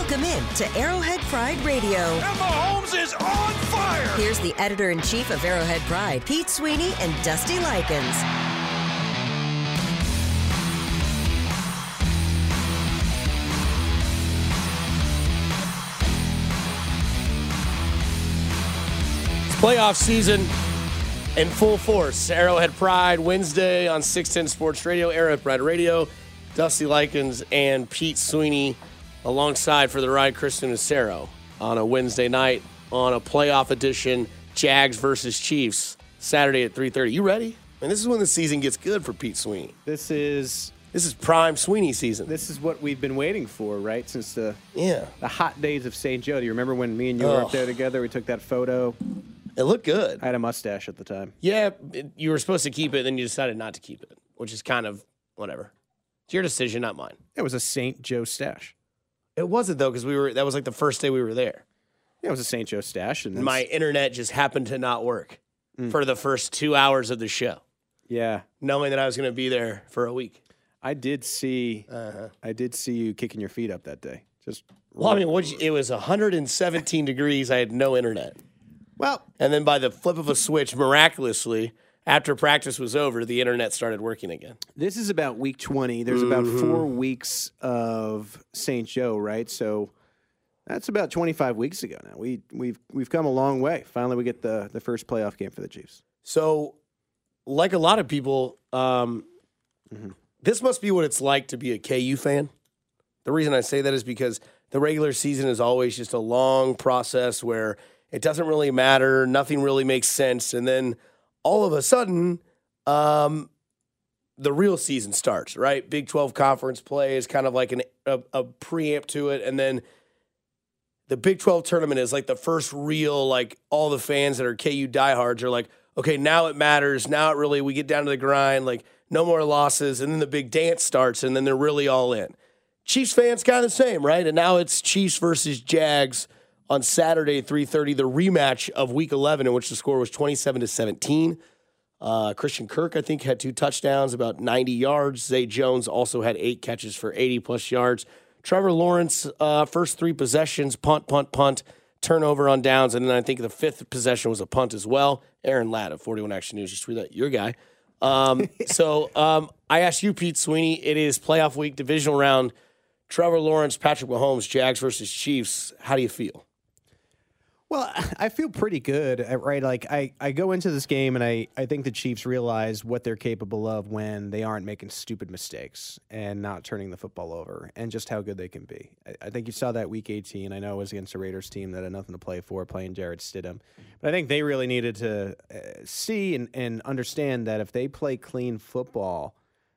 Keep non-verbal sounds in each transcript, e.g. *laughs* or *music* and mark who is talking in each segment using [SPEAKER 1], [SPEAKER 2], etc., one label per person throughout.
[SPEAKER 1] Welcome in to Arrowhead Pride Radio.
[SPEAKER 2] Emma Holmes is on fire.
[SPEAKER 1] Here's the editor in chief of Arrowhead Pride, Pete Sweeney and Dusty Likens.
[SPEAKER 3] Playoff season in full force. Arrowhead Pride Wednesday on 610 Sports Radio, Arrowhead Pride Radio. Dusty Likens and Pete Sweeney alongside for the ride, Kristen Acero on a Wednesday night on a playoff edition, Jags versus Chiefs, Saturday at 3.30. You ready? And this is when the season gets good for Pete Sweeney.
[SPEAKER 4] This is
[SPEAKER 3] This is prime Sweeney season.
[SPEAKER 4] this is what we've been waiting for, right? Since the
[SPEAKER 3] yeah.
[SPEAKER 4] the hot days of St. Joe. Do you remember when me and you were up there together? We took that photo.
[SPEAKER 3] It looked good.
[SPEAKER 4] I had a mustache at the time.
[SPEAKER 3] Yeah, it- you were supposed to keep it, then you decided not to keep it, which is kind of whatever. It's your decision, not mine.
[SPEAKER 4] It was a St. Joe stash.
[SPEAKER 3] It wasn't though, because we were. That was like the first day we were there.
[SPEAKER 4] Yeah, it was a St. Joe stash, and
[SPEAKER 3] My
[SPEAKER 4] that's-
[SPEAKER 3] internet just happened to not work
[SPEAKER 4] Mm.
[SPEAKER 3] for the first two hours of the show,
[SPEAKER 4] yeah,
[SPEAKER 3] knowing that I was going to be there for a week.
[SPEAKER 4] I did see.
[SPEAKER 3] Uh-huh.
[SPEAKER 4] I did see you kicking your feet up that day. Just
[SPEAKER 3] Well, I mean, what it was 117 degrees. I had no internet,
[SPEAKER 4] well,
[SPEAKER 3] and then by the flip of a switch, miraculously, after practice was over, the internet started working again.
[SPEAKER 4] this is about week twenty. There's about four weeks of St. Joe, right? So. That's about 25 weeks ago now. We we've we've come a long way. Finally, we get the the first playoff game for the Chiefs.
[SPEAKER 3] So, like a lot of people, um, this must be what it's like to be a KU fan. The reason I say that is because the regular season is always just a long process where it doesn't really matter, nothing really makes sense, and then all of a sudden, um, the real season starts. Right, Big Twelve conference play is kind of like an, a, a preamp to it, and then the Big 12 tournament is like the first real, like all the fans that are KU diehards are like, okay, now it matters. Now it really, we get down to the grind, like no more losses. And then the big dance starts and then they're really all in. Chiefs fans kind of the same, right? And now it's Chiefs versus Jags on Saturday at 3.30, the rematch of week 11 in which the score was 27 to 17. Uh, Christian Kirk, I think, had two touchdowns, about 90 yards. Zay Jones also had eight catches for 80 plus yards. Trevor Lawrence, uh, first three possessions, punt, punt, punt, turnover on downs, and then I think the fifth possession was a punt as well. Aaron Ladd of 41 Action News, just read that, your guy. Um, *laughs* so um, I asked you, Pete Sweeney, it is playoff week, divisional round. Trevor Lawrence, Patrick Mahomes, Jags versus Chiefs. How do you feel?
[SPEAKER 4] Well, *laughs* I feel pretty good, uh, right? Like I, I go into this game and I, I think the Chiefs realize what they're capable of when they aren't making stupid mistakes and not turning the football over and just how good they can be. I, I think you saw that week 18. I know it was against a Raiders team that had nothing to play for, playing Jarrett Stidham. But I think they really needed to uh, see and, and understand that if they play clean football,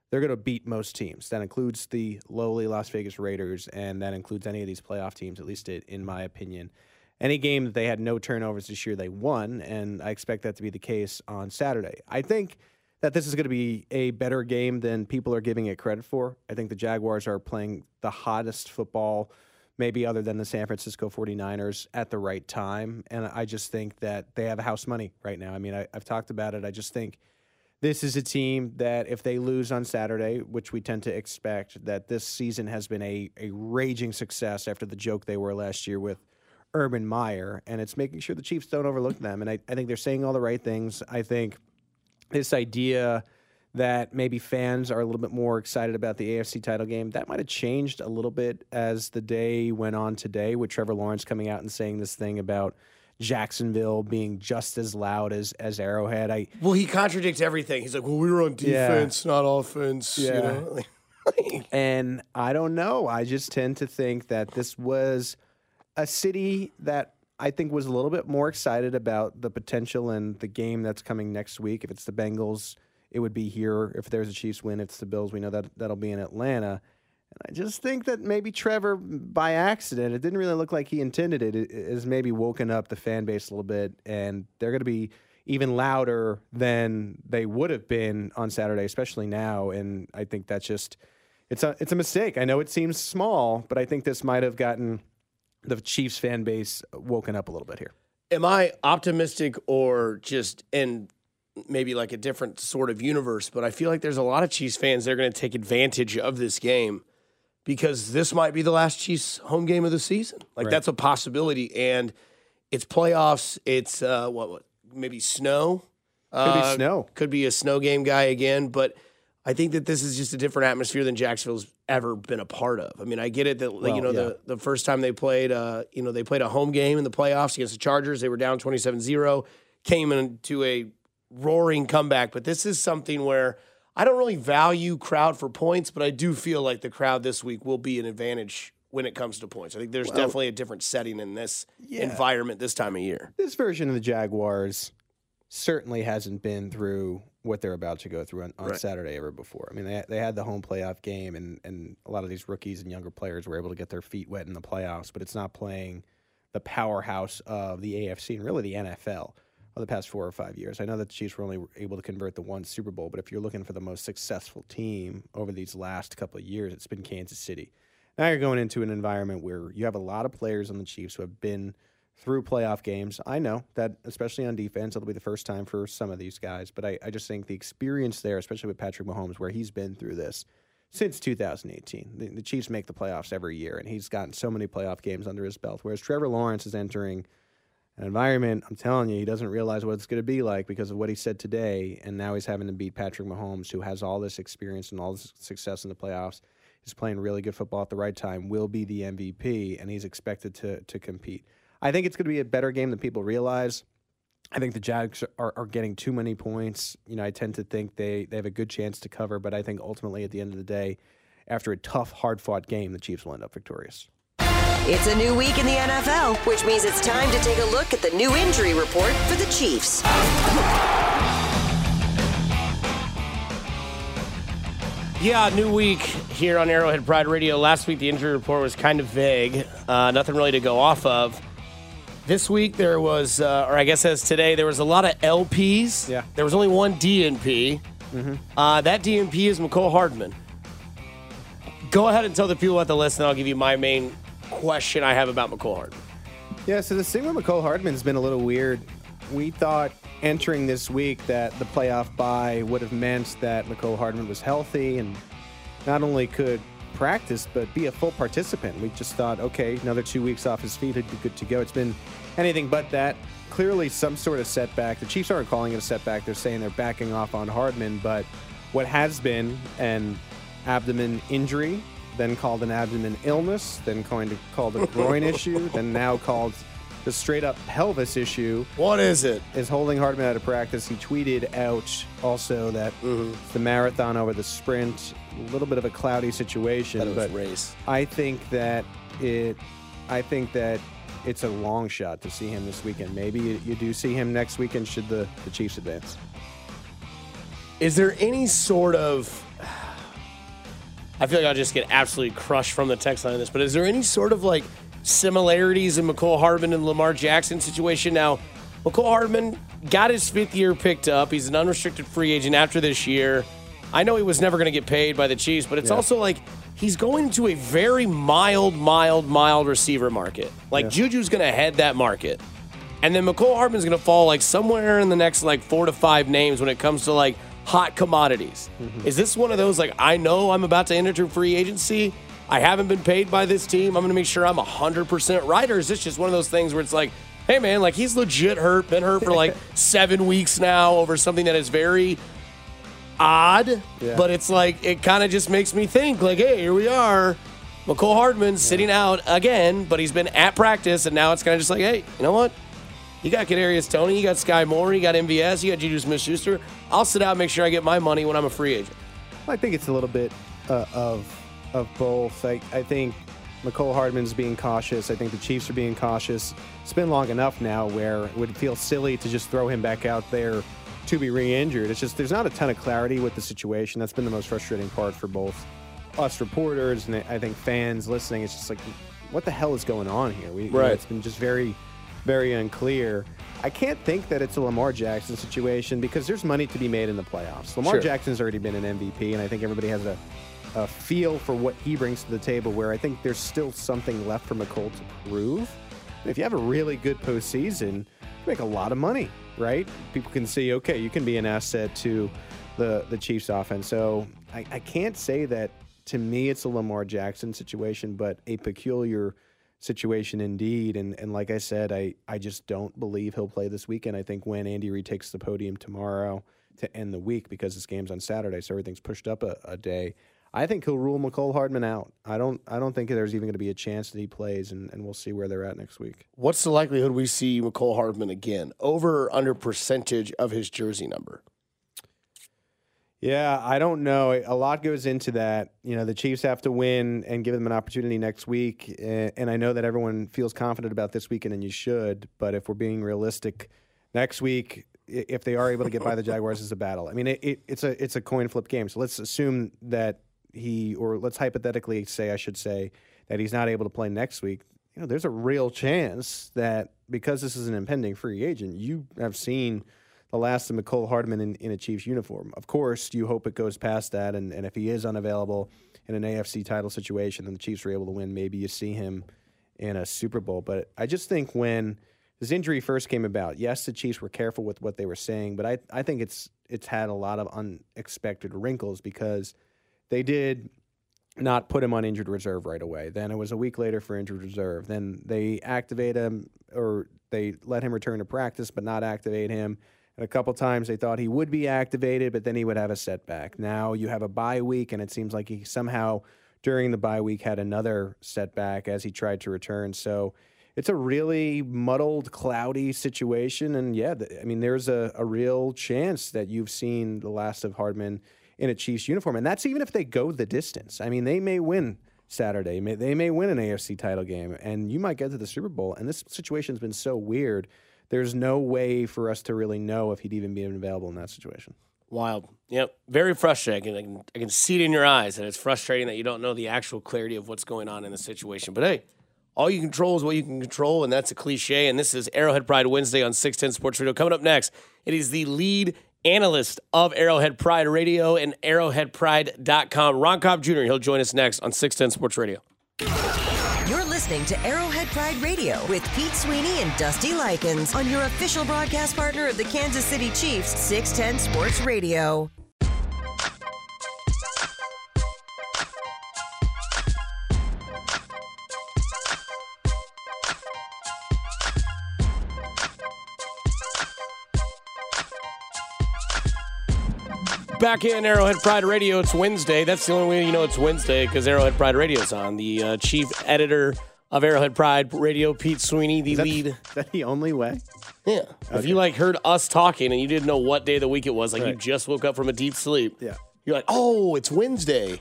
[SPEAKER 4] they're going to beat most teams. That includes the lowly Las Vegas Raiders, and that includes any of these playoff teams, at least in my opinion. Any game that they had no turnovers this year, they won, and I expect that to be the case on Saturday. I think that this is going to be a better game than people are giving it credit for. I think the Jaguars are playing the hottest football, maybe other than the San Francisco 49ers, at the right time. And I just think that they have house money right now. I mean, I, I've talked about it. I just think this is a team that if they lose on Saturday, which we tend to expect, that this season has been a, a raging success after the joke they were last year with Urban Meyer, and it's making sure the Chiefs don't overlook them. And I, I think they're saying all the right things. I think this idea that maybe fans are a little bit more excited about the AFC title game, that might have changed a little bit as the day went on today with Trevor Lawrence coming out and saying this thing about Jacksonville being just as loud as, as Arrowhead. I
[SPEAKER 3] Well, he contradicts everything. He's like, well, we were on
[SPEAKER 4] Yeah.
[SPEAKER 3] defense, not offense. You
[SPEAKER 4] Yeah.
[SPEAKER 3] know? *laughs*
[SPEAKER 4] And I don't know. I just tend to think that this was a city that I think was a little bit more excited about the potential and the game that's coming next week. If it's the Bengals, it would be here. If there's a Chiefs win, it's the Bills, we know that that'll be in Atlanta. And I just think that maybe Trevor, by accident, it didn't really look like he intended it, is maybe woken up the fan base a little bit, and they're going to be even louder than they would have been on Saturday, especially now. And I think that's just it's a it's a mistake. I know it seems small, but I think this might have gotten the Chiefs fan base woken up a little bit here.
[SPEAKER 3] Am I optimistic or just in maybe like a different sort of universe? But I feel like there's a lot of Chiefs fans that are going to take advantage of this game because this might be the last Chiefs home game of the season. Like that's a possibility, and it's playoffs. It's uh, what, what maybe snow.
[SPEAKER 4] Could be
[SPEAKER 3] Uh,
[SPEAKER 4] snow.
[SPEAKER 3] Could be a snow game guy again, but I think that this is just a different atmosphere than Jacksonville's ever been a part of. I mean, I get it that like, you know
[SPEAKER 4] yeah.
[SPEAKER 3] the the first time they played, uh, you know, they played a home game in the playoffs against the Chargers. They were down 27-0, came into a roaring comeback. But this is something where I don't really value crowd for points, but I do feel like the crowd this week will be an advantage when it comes to points. I think there's definitely a different setting in this environment this time of year.
[SPEAKER 4] This version of the Jaguars certainly hasn't been through what they're about to go through on, on Saturday ever before. I mean, they, they had the home playoff game, and, and a lot of these rookies and younger players were able to get their feet wet in the playoffs, but it's not playing the powerhouse of the AFC and really the NFL of the past four or five years. I know that the Chiefs were only able to convert the one Super Bowl, but if you're looking for the most successful team over these last couple of years, it's been Kansas City. Now you're going into an environment where you have a lot of players on the Chiefs who have been through playoff games. I know that, especially on defense, it'll be the first time for some of these guys, but I, I just think the experience there, especially with Patrick Mahomes, where he's been through this since 2018. The, the Chiefs make the playoffs every year, and he's gotten so many playoff games under his belt, whereas Trevor Lawrence is entering an environment, I'm telling you, he doesn't realize what it's going to be like because of what he said today. And now he's having to beat Patrick Mahomes, who has all this experience and all this success in the playoffs. He's playing really good football at the right time, will be the MVP, and he's expected to, to compete. I think it's going to be a better game than people realize. I think the Jags are, are getting too many points. You know, I tend to think they, they have a good chance to cover, but I think ultimately at the end of the day, after a tough, hard fought game, the Chiefs will end up victorious.
[SPEAKER 1] It's a new week in the NFL, which means it's time to take a look at the new injury report for the Chiefs.
[SPEAKER 3] Yeah, new week here on Arrowhead Pride Radio. Last week, the injury report was kind of vague, uh, nothing really to go off of. This week, there was, uh, or I guess as today, there was a lot of LPs.
[SPEAKER 4] Yeah.
[SPEAKER 3] There was only one DNP. Uh, that DNP is Mecole Hardman. Go ahead and tell the people at the list, and I'll give you my main question I have about Mecole Hardman.
[SPEAKER 4] Yeah, so the thing with Mecole Hardman's been a little weird. We thought entering this week that the playoff bye would have meant that Mecole Hardman was healthy and not only could practice but be a full participant. We just thought, okay, another two weeks off his feet, he'd be good to go. It's been anything but that. Clearly, some sort of setback. The Chiefs aren't calling it a setback; they're saying they're backing off on Hardman. But what has been an abdomen injury, then called an abdomen illness, then called a groin *laughs* issue, then now called the straight up pelvis issue
[SPEAKER 3] What is it?
[SPEAKER 4] is holding Hardman out of practice. He tweeted out also that mm-hmm. the marathon over the sprint, a little bit of a cloudy situation,
[SPEAKER 3] Thought it was
[SPEAKER 4] but
[SPEAKER 3] race.
[SPEAKER 4] I think that it, I think that it's a long shot to see him this weekend. Maybe you, you do see him next weekend should the, the Chiefs advance.
[SPEAKER 3] Is there any sort of. I feel like I'll just get absolutely crushed from the text line on this, but is there any sort of like similarities in Mecole Hardman and Lamar Jackson situation? Now, Mecole Hardman got his fifth year picked up. He's an unrestricted free agent after this year. I know he was never going to get paid by the Chiefs, but it's also like he's going to a very mild, mild, mild receiver market. Like Juju's going to head that market. And then Mecole Hardman's going to fall like somewhere in the next like four to five names when it comes to like hot commodities. Mm-hmm. Is this one of those like I know I'm about to enter free agency? I haven't been paid by this team. I'm going to make sure I'm 100% right. Or is this just one of those things where it's like, hey man, like he's legit hurt, been hurt for like *laughs* seven weeks now over something that is very odd,
[SPEAKER 4] Yeah.
[SPEAKER 3] but it's like it kind of just makes me think like, hey, here we are. Mecole Hardman sitting out again, but he's been at practice, and now it's kind of just like, hey, you know what? You got Kadarius Toney, you got Skyy Moore, you got MVS, you got Juju Smith-Schuster. I'll sit out, and make sure I get my money when I'm a free agent.
[SPEAKER 4] I think it's a little bit uh, of of both. I, I think Mecole Hardman's being cautious. I think the Chiefs are being cautious. It's been long enough now where it would feel silly to just throw him back out there to be re-injured. It's just there's not a ton of clarity with the situation. That's been the most frustrating part for both us reporters and I think fans listening. It's just like, what the hell is going on here? We, you know,
[SPEAKER 3] Right.
[SPEAKER 4] it's been just very, very unclear. I can't think that it's a Lamar Jackson situation because there's money to be made in the playoffs. Lamar
[SPEAKER 3] Sure.
[SPEAKER 4] Jackson's already been an MVP, and I think everybody has a, a feel for what he brings to the table. Where I think there's still something left for Mecole to prove. If you have a really good postseason, you make a lot of money, right? People can see, okay, you can be an asset to the the Chiefs offense. So I, I can't say that to me, it's a Lamar Jackson situation, but a peculiar situation indeed. And and like I said, I I just don't believe he'll play this weekend. I think when Andy Reid takes the podium tomorrow to end the week because this game's on Saturday, so everything's pushed up a, a day. I think he'll rule Mecole Hardman out. I don't. I don't think there's even going to be a chance that he plays, and, and we'll see where they're at next week.
[SPEAKER 3] What's the likelihood we see Mecole Hardman again? Over or under percentage of his jersey number?
[SPEAKER 4] Yeah, I don't know. A lot goes into that. You know, the Chiefs have to win and give them an opportunity next week. And I know that everyone feels confident about this weekend, and you should. But if we're being realistic, next week, if they are able to get by the *laughs* Jaguars, is a battle. I mean, it, it, it's a it's a coin flip game. So let's assume that he, or let's hypothetically say, I should say, that he's not able to play next week. You know, there's a real chance that because this is an impending free agent, you have seen the last of Mecole Hardman in, in a Chiefs uniform. Of course, you hope it goes past that, and, and if he is unavailable in an AFC title situation, then the Chiefs are able to win. Maybe you see him in a Super Bowl. But I just think when his injury first came about, yes, the Chiefs were careful with what they were saying, but I, I think it's it's had a lot of unexpected wrinkles because they did not put him on injured reserve right away. Then it was a week later for injured reserve. Then they activate him or they let him return to practice but not activate him. And a couple times they thought he would be activated, but then he would have a setback. Now you have a bye week, and it seems like he somehow during the bye week had another setback as he tried to return. So it's a really muddled, cloudy situation. And yeah, I mean, there's a, a real chance that you've seen the last of Hardman in a Chiefs uniform. And that's even if they go the distance. I mean, they may win Saturday, they may win an AFC title game, and you might get to the Super Bowl. And this situation's been so weird there's no way for us to really know if he'd even be available in that situation.
[SPEAKER 3] Wild. Yep. Very frustrating. I can, I can see it in your eyes, and it's frustrating that you don't know the actual clarity of what's going on in the situation. But hey, all you control is what you can control, and that's a cliche. And this is Arrowhead Pride Wednesday on 610 Sports Radio. Coming up next, it is the lead analyst of Arrowhead Pride Radio and arrowheadpride.com, Ron Kopp Jr. He'll join us next on 610 Sports Radio You're
[SPEAKER 1] listening to Arrowhead Pride Radio with Pete Sweeney and Dusty Likens on your official broadcast partner of the Kansas City Chiefs, 610 Sports Radio.
[SPEAKER 3] Back in Arrowhead Pride Radio, it's Wednesday. That's the only way you know it's Wednesday because Arrowhead Pride Radio is on. The uh, chief editor of Arrowhead Pride Radio, Pete Sweeney, the
[SPEAKER 4] is that,
[SPEAKER 3] lead. *laughs*
[SPEAKER 4] Is that the only way?
[SPEAKER 3] Yeah. Okay. If you like heard us talking and you didn't know what day of the week it was, like right. you just woke up from a deep sleep.
[SPEAKER 4] Yeah.
[SPEAKER 3] You're like, oh, it's Wednesday.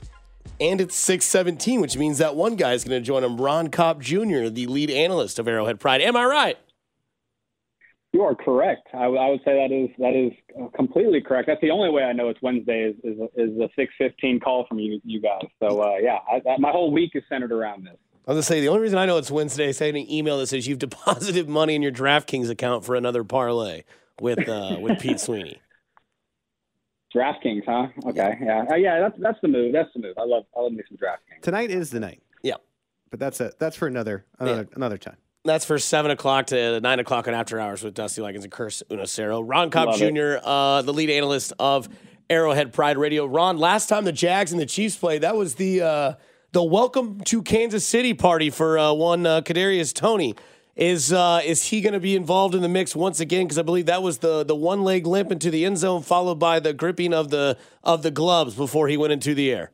[SPEAKER 3] And it's 617, which means that one guy is going to join him, Ron Kopp Jr., the lead analyst of Arrowhead Pride. Am I right?
[SPEAKER 5] You are correct. I, I would say that is that is completely correct. That's the only way I know it's Wednesday is is, is a six fifteen call from you you guys. So uh, yeah, I, I, my whole week is centered around this.
[SPEAKER 3] I was gonna say the only reason I know it's Wednesday is I an email that says you've deposited money in your DraftKings account for another parlay with uh, with Pete Sweeney. *laughs*
[SPEAKER 5] DraftKings, huh? Okay, yeah, uh, yeah. That's that's the move. That's the move. I love I love me some DraftKings.
[SPEAKER 4] Tonight is the night.
[SPEAKER 3] Yeah,
[SPEAKER 4] but that's a that's for another another yeah. another time.
[SPEAKER 3] That's for seven o'clock to nine o'clock on After Hours with Dusty Likens and Kristen Acero. Ron Kopp Jr., uh, the lead analyst of Arrowhead Pride Radio. Ron, last time the Jags and the Chiefs played, that was the. Uh, the welcome to Kansas City party for uh, one uh, Kadarius Toney. Is uh, is he going to be involved in the mix once again? Because I believe that was the the one leg limp into the end zone, followed by the gripping of the of the gloves before he went into the air.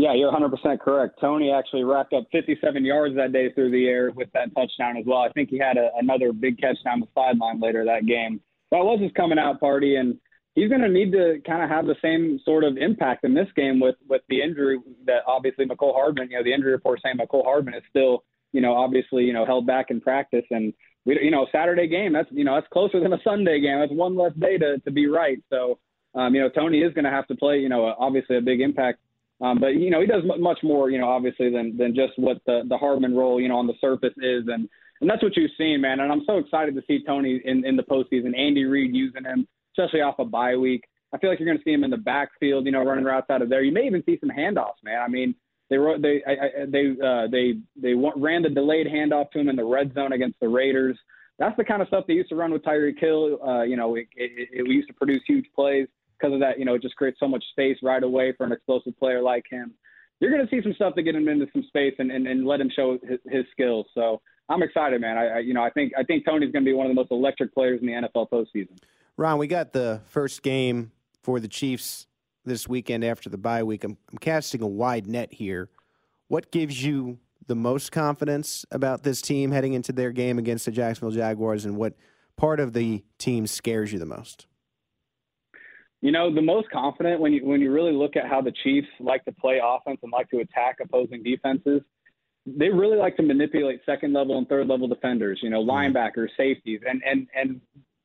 [SPEAKER 5] Yeah, you're 100% correct. Toney actually racked up 57 yards that day through the air with that touchdown as well. I think he had a, another big catch down the sideline later that game. That was his coming out party, and he's going to need to kind of have the same sort of impact in this game with with the injury that obviously Mecole Hardman. You know, the injury report saying Mecole Hardman is still, you know, obviously you know held back in practice, and we, you know, Saturday game that's you know that's closer than a Sunday game. That's one less day to to be right. So, um, you know, Toney is going to have to play. You know, obviously a big impact. Um, but you know, he does much more. You know, obviously than than just what the the Hardman role, you know, on the surface is, and and that's what you've seen, man. And I'm so excited to see Toney in in the postseason. Andy Reid using him especially off a bye week. I feel like you're going to see him in the backfield, you know, running routes out of there. You may even see some handoffs, man. I mean, they wrote they I, I, they uh, they they ran the delayed handoff to him in the red zone against the Raiders. That's the kind of stuff they used to run with Tyreek Hill. Uh, you know, it, it, it, we used to produce huge plays. Because of that, you know, it just creates so much space right away for an explosive player like him. You're going to see some stuff to get him into some space and, and, and let him show his, his skills. So I'm excited, man. I, I you know I think I think Toney's going to be one of the most electric players in the NFL postseason.
[SPEAKER 4] Ron, we got the first game for the Chiefs this weekend after the bye week. I'm, I'm casting a wide net here. What gives you the most confidence about this team heading into their game against the Jacksonville Jaguars, and what part of the team scares you the most?
[SPEAKER 5] You know, the most confident when you when you really look at how the Chiefs like to play offense and like to attack opposing defenses, they really like to manipulate second level and third level defenders, you know, mm-hmm. linebackers, safeties, and and and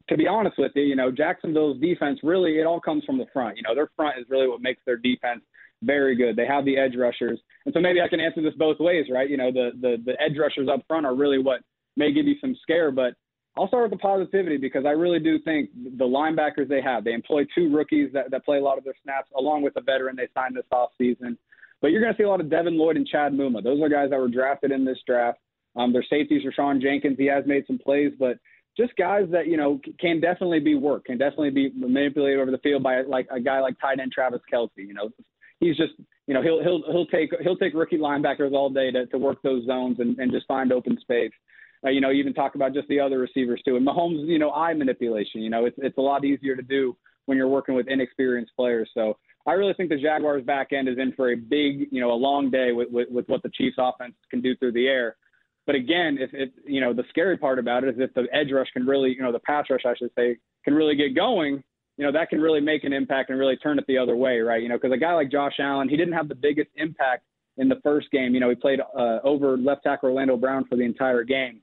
[SPEAKER 5] to be honest with you, you know, Jacksonville's defense really it all comes from the front. You know, their front is really what makes their defense very good. They have the edge rushers, and so maybe I can answer this both ways, right? You know, the the the edge rushers up front are really what may give you some scare, but I'll start with the positivity because I really do think the linebackers they have, they employ two rookies that, that play a lot of their snaps along with a veteran they signed this offseason. But you're going to see a lot of Devin Lloyd and Chad Muma. Those are guys that were drafted in this draft. Um, their safeties, Rayshawn Jenkins, he has made some plays, but just guys that you know can definitely be worked, can definitely be manipulated over the field by like a guy like tight end Travis Kelce. You know, he's just you know he'll he'll he'll take he'll take rookie linebackers all day to, to work those zones and, and just find open space. Uh, you know, even talk about just the other receivers too. And Mahomes, you know, eye manipulation. You know, it's it's a lot easier to do when you're working with inexperienced players. So I really think the Jaguars back end is in for a big, you know, a long day with, with, with what the Chiefs offense can do through the air. But again, if it, you know, the scary part about it is if the edge rush can really, you know, the pass rush, I should say, can really get going, you know, that can really make an impact and really turn it the other way, right? You know, because a guy like Josh Allen, he didn't have the biggest impact in the first game. You know, he played uh, over left tackle Orlando Brown for the entire game.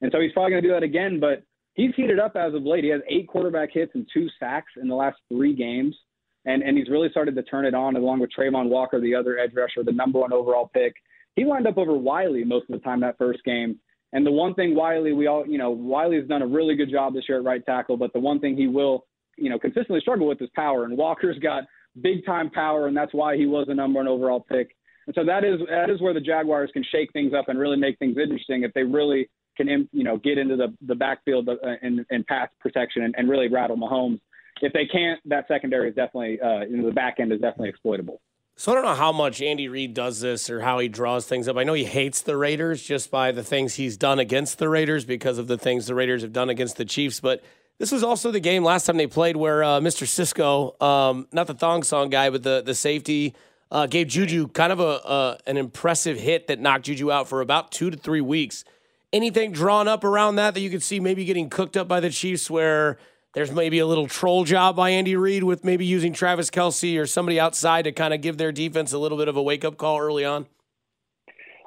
[SPEAKER 5] And so he's probably going to do that again, but he's heated up as of late. He has eight quarterback hits and two sacks in the last three games. And, and he's really started to turn it on along with Travon Walker, the other edge rusher, the number one overall pick. He lined up over Wylie most of the time that first game. And the one thing Wylie, we all, you know, Wylie's done a really good job this year at right tackle, but the one thing he will, you know, consistently struggle with is power. And Walker's got big time power, and that's why he was the number one overall pick. And so that is that is where the Jaguars can shake things up and really make things interesting if they really can you know get into the the backfield uh, and, and pass protection and, and really rattle Mahomes. If they can't, that secondary is definitely uh, you know, the back end is definitely exploitable.
[SPEAKER 3] So I don't know how much Andy Reid does this or how he draws things up. I know he hates the Raiders just by the things he's done against the Raiders because of the things the Raiders have done against the Chiefs. But this was also the game last time they played where uh, Mr. Cisco, um, not the thong song guy, but the the safety, uh, gave Juju kind of a an impressive hit that knocked Juju out for about two to three weeks anything drawn up around that that you could see maybe getting cooked up by the Chiefs where there's maybe a little troll job by Andy Reid with maybe using Travis Kelce or somebody outside to kind of give their defense a little bit of a wake up call early on?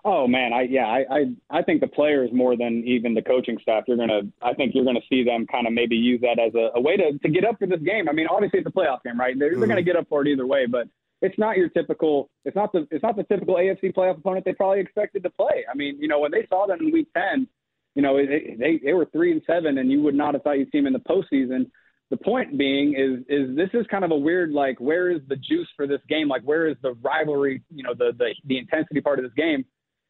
[SPEAKER 5] Oh man, I yeah, I, I I think the players more than even the coaching staff. You're gonna, I think you're gonna see them kind of maybe use that as a, a way to to get up for this game. I mean, obviously it's a playoff game, right? They're, mm-hmm. they're gonna get up for it either way, but it's not your typical it's not the it's not the typical AFC playoff opponent they probably expected to play. I mean, you know, when they saw them in week ten, you know, they they, were three and seven and you would not have thought you'd see them in the postseason. The point being is is this is kind of a weird like where is the juice for this game? Like where is the rivalry, you know, the the the intensity part of this game?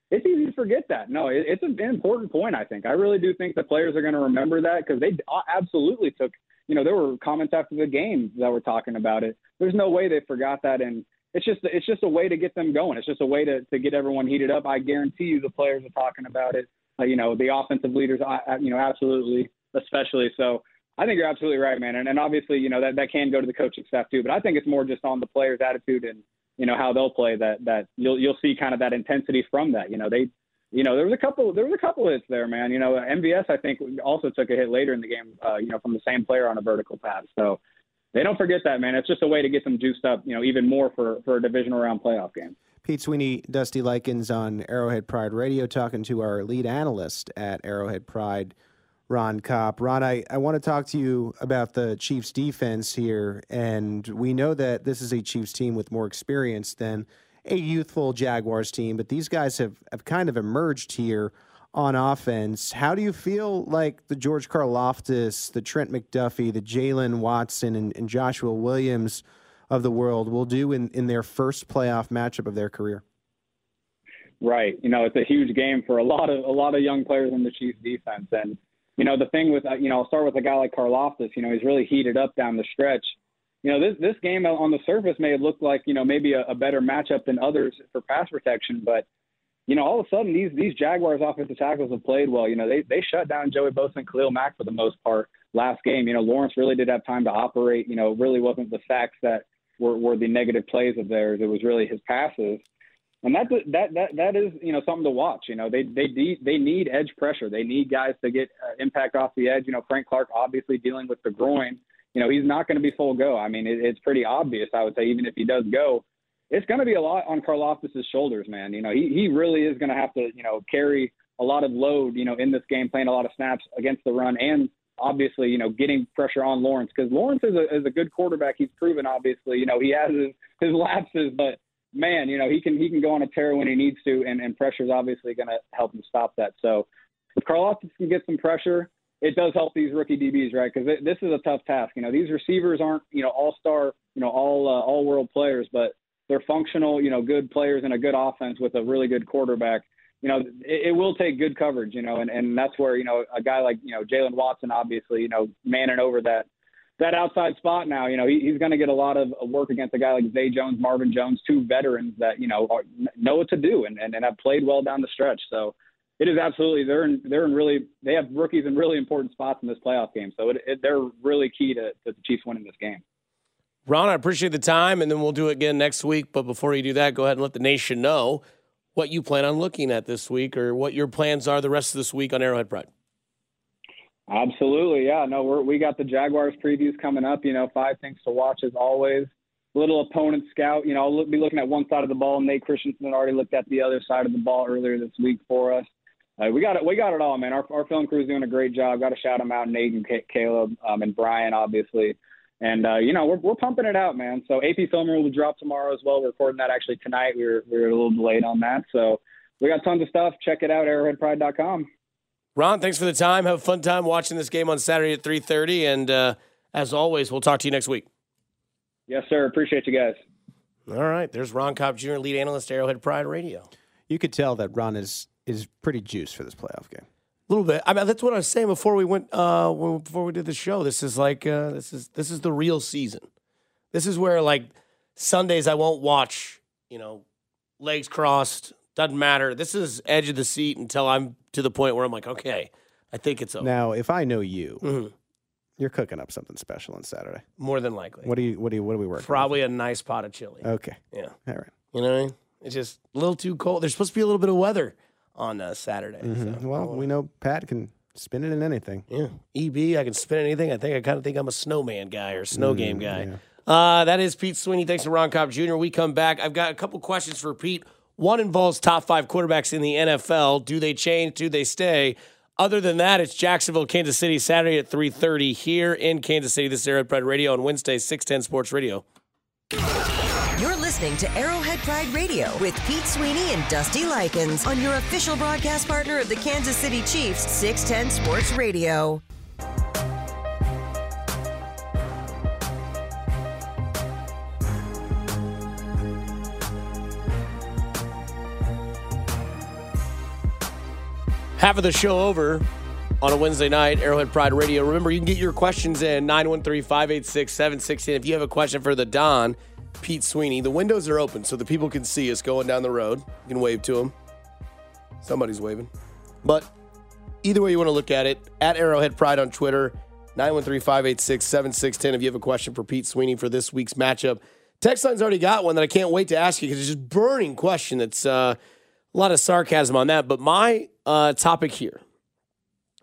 [SPEAKER 5] It's easy to forget that. No, it, it's an important point. I think I really do think the players are going to remember that because they absolutely took. You know, there were comments after the game that were talking about it there's no way they forgot that, and it's just it's just a way to get them going. It's just a way to to get everyone heated up. I guarantee you, the players are talking about it. Uh, you know, the offensive leaders, you know, absolutely, especially. So I think you're absolutely right, man. And, and obviously, you know, that that can go to the coaching staff too. But I think it's more just on the players' attitude and you know how they'll play. That that you'll you'll see kind of that intensity from that. You know, they. You know, there was a couple. There was a couple hits there, man. You know, MVS I think also took a hit later in the game. Uh, you know, from the same player on a vertical pass. So, they don't forget that, man. It's just a way to get them juiced up, you know, even more for for a divisional round playoff game.
[SPEAKER 4] Pete Sweeney, Dusty Likens on Arrowhead Pride Radio, talking to our lead analyst at Arrowhead Pride, Ron Kopp. Ron, I, I want to talk to you about the Chiefs defense here. And we know that this is a Chiefs team with more experience than a youthful Jaguars team, but these guys have, have kind of emerged here on offense. How do you feel like the George Karlaftis, the Trent McDuffie, the Jaylen Watson, and, and, Joshua Williams of the world will do in, in their first playoff matchup of their career?
[SPEAKER 5] Right. You know, it's a huge game for a lot of a lot of young players in the Chiefs defense. And, you know, the thing with, uh, you know, I'll start with a guy like Karlaftis. You know, he's really heated up down the stretch. You know, this this game on the surface may have looked like you know maybe a, a better matchup than others for pass protection, but you know, all of a sudden these these Jaguars offensive tackles have played well. You know, they they shut down Joey Bosa and Khalil Mack for the most part last game. You know, Lawrence really did have time to operate. You know, really wasn't the sacks that were, were the negative plays of theirs. It was really his passes. And that that that that is you know something to watch. You know they they need they need edge pressure. They need guys to get uh, impact off the edge. You know Frank Clark obviously dealing with the groin you know, he's not going to be full go. I mean, it, it's pretty obvious, I would say, even if he does go, it's going to be a lot on Karlaftis' shoulders, man. You know, he, he really is going to have to, you know, carry a lot of load, you know, in this game, playing a lot of snaps against the run and obviously, you know, getting pressure on Lawrence because Lawrence is a, is a good quarterback. He's proven, obviously, you know, he has his, his lapses, but man, you know, he can, he can go on a tear when he needs to. And, and pressure is obviously going to help him stop that. So if Karlaftis can get some pressure, it does help these rookie DBs, right? Because this is a tough task. You know, these receivers aren't, you know, all star, you know, all uh, all world players, but they're functional, you know, good players in a good offense with a really good quarterback. You know, it, it will take good coverage, you know, and, and that's where, you know, a guy like, you know, Jaylen Watson, obviously, you know, manning over that that outside spot now, you know, he, he's going to get a lot of work against a guy like Zay Jones, Marvin Jones, two veterans that, you know, are, know what to do and, and, and have played well down the stretch. So, it is absolutely they're in they're in really they have rookies in really important spots in this playoff game. So it, it, they're really key to, to the Chiefs winning this game.
[SPEAKER 3] Ron, I appreciate the time, and then we'll do it again next week. But before you do that, go ahead and let the nation know what you plan on looking at this week, or what your plans are the rest of this week on Arrowhead Pride.
[SPEAKER 5] Absolutely, yeah. No, we're, we got the Jaguars previews coming up. You know, five things to watch as always. Little opponent scout. You know, I'll be looking at one side of the ball. Nate Christensen already looked at the other side of the ball earlier this week for us. Uh, we got it. We got it all, man. Our, our film crew is doing a great job. Got to shout them out, Nate and Caleb um, and Brian, obviously. And uh, you know we're we're pumping it out, man. So AP Filmer will drop tomorrow as well. We're recording that actually tonight. We were we were a little delayed on that, so we got tons of stuff. Check it out, arrowheadpride.com.
[SPEAKER 3] Ron, thanks for the time. Have a fun time watching this game on Saturday at three thirty. And uh, as always, we'll talk to you next week.
[SPEAKER 5] Yes, sir. Appreciate you guys.
[SPEAKER 3] All right. There's Ron Kopp Jr., lead analyst, Arrowhead Pride Radio.
[SPEAKER 4] You could tell that Ron is is pretty juiced for this playoff game.
[SPEAKER 3] A little bit. I mean, that's what I was saying before we went. Uh, before we did the show, this is like uh, this is this is the real season. This is where like Sundays I won't watch. You know, legs crossed. Doesn't matter. This is edge of the seat until I'm to the point where I'm like, okay, I think it's over.
[SPEAKER 4] Now, if I know you, mm-hmm. you're cooking up something special on Saturday.
[SPEAKER 3] More than likely.
[SPEAKER 4] What do you? What do you? What do we work?
[SPEAKER 3] Probably with? a nice pot of chili.
[SPEAKER 4] Okay.
[SPEAKER 3] Yeah.
[SPEAKER 4] All right.
[SPEAKER 3] You know what I mean? It's just a little too cold. There's supposed to be a little bit of weather on uh, Saturday.
[SPEAKER 4] Mm-hmm. So, well, we know Pat can spin it in anything.
[SPEAKER 3] Yeah, EB, I can spin anything. I think I kind of think I'm a snowman guy or snow mm, game guy. Yeah. Uh, that is Pete Sweeney. Thanks to Ron Kopp Jr. We come back. I've got a couple questions for Pete. One involves top five quarterbacks in the NFL. Do they change? Do they stay? Other than that, it's Jacksonville, Kansas City, Saturday at 3.30 here in Kansas City. This is Arrowhead Pride Radio on Wednesday, 610 Sports Radio.
[SPEAKER 1] You're listening to Arrowhead Pride Radio with Pete Sweeney and Dusty Likens on your official broadcast partner of the Kansas City Chiefs, 610 Sports Radio.
[SPEAKER 3] Half of the show over on a Wednesday night, Arrowhead Pride Radio. Remember, you can get your questions in 913 586 716. If you have a question for the Don, Pete Sweeney. The windows are open so the people can see us going down the road. You can wave to them. Somebody's waving. But either way you want to look at it, at Arrowhead Pride on Twitter, 913 586 7610. If you have a question for Pete Sweeney for this week's matchup, text line's already got one that I can't wait to ask you because it's just burning question. That's uh, a lot of sarcasm on that. But my uh, topic here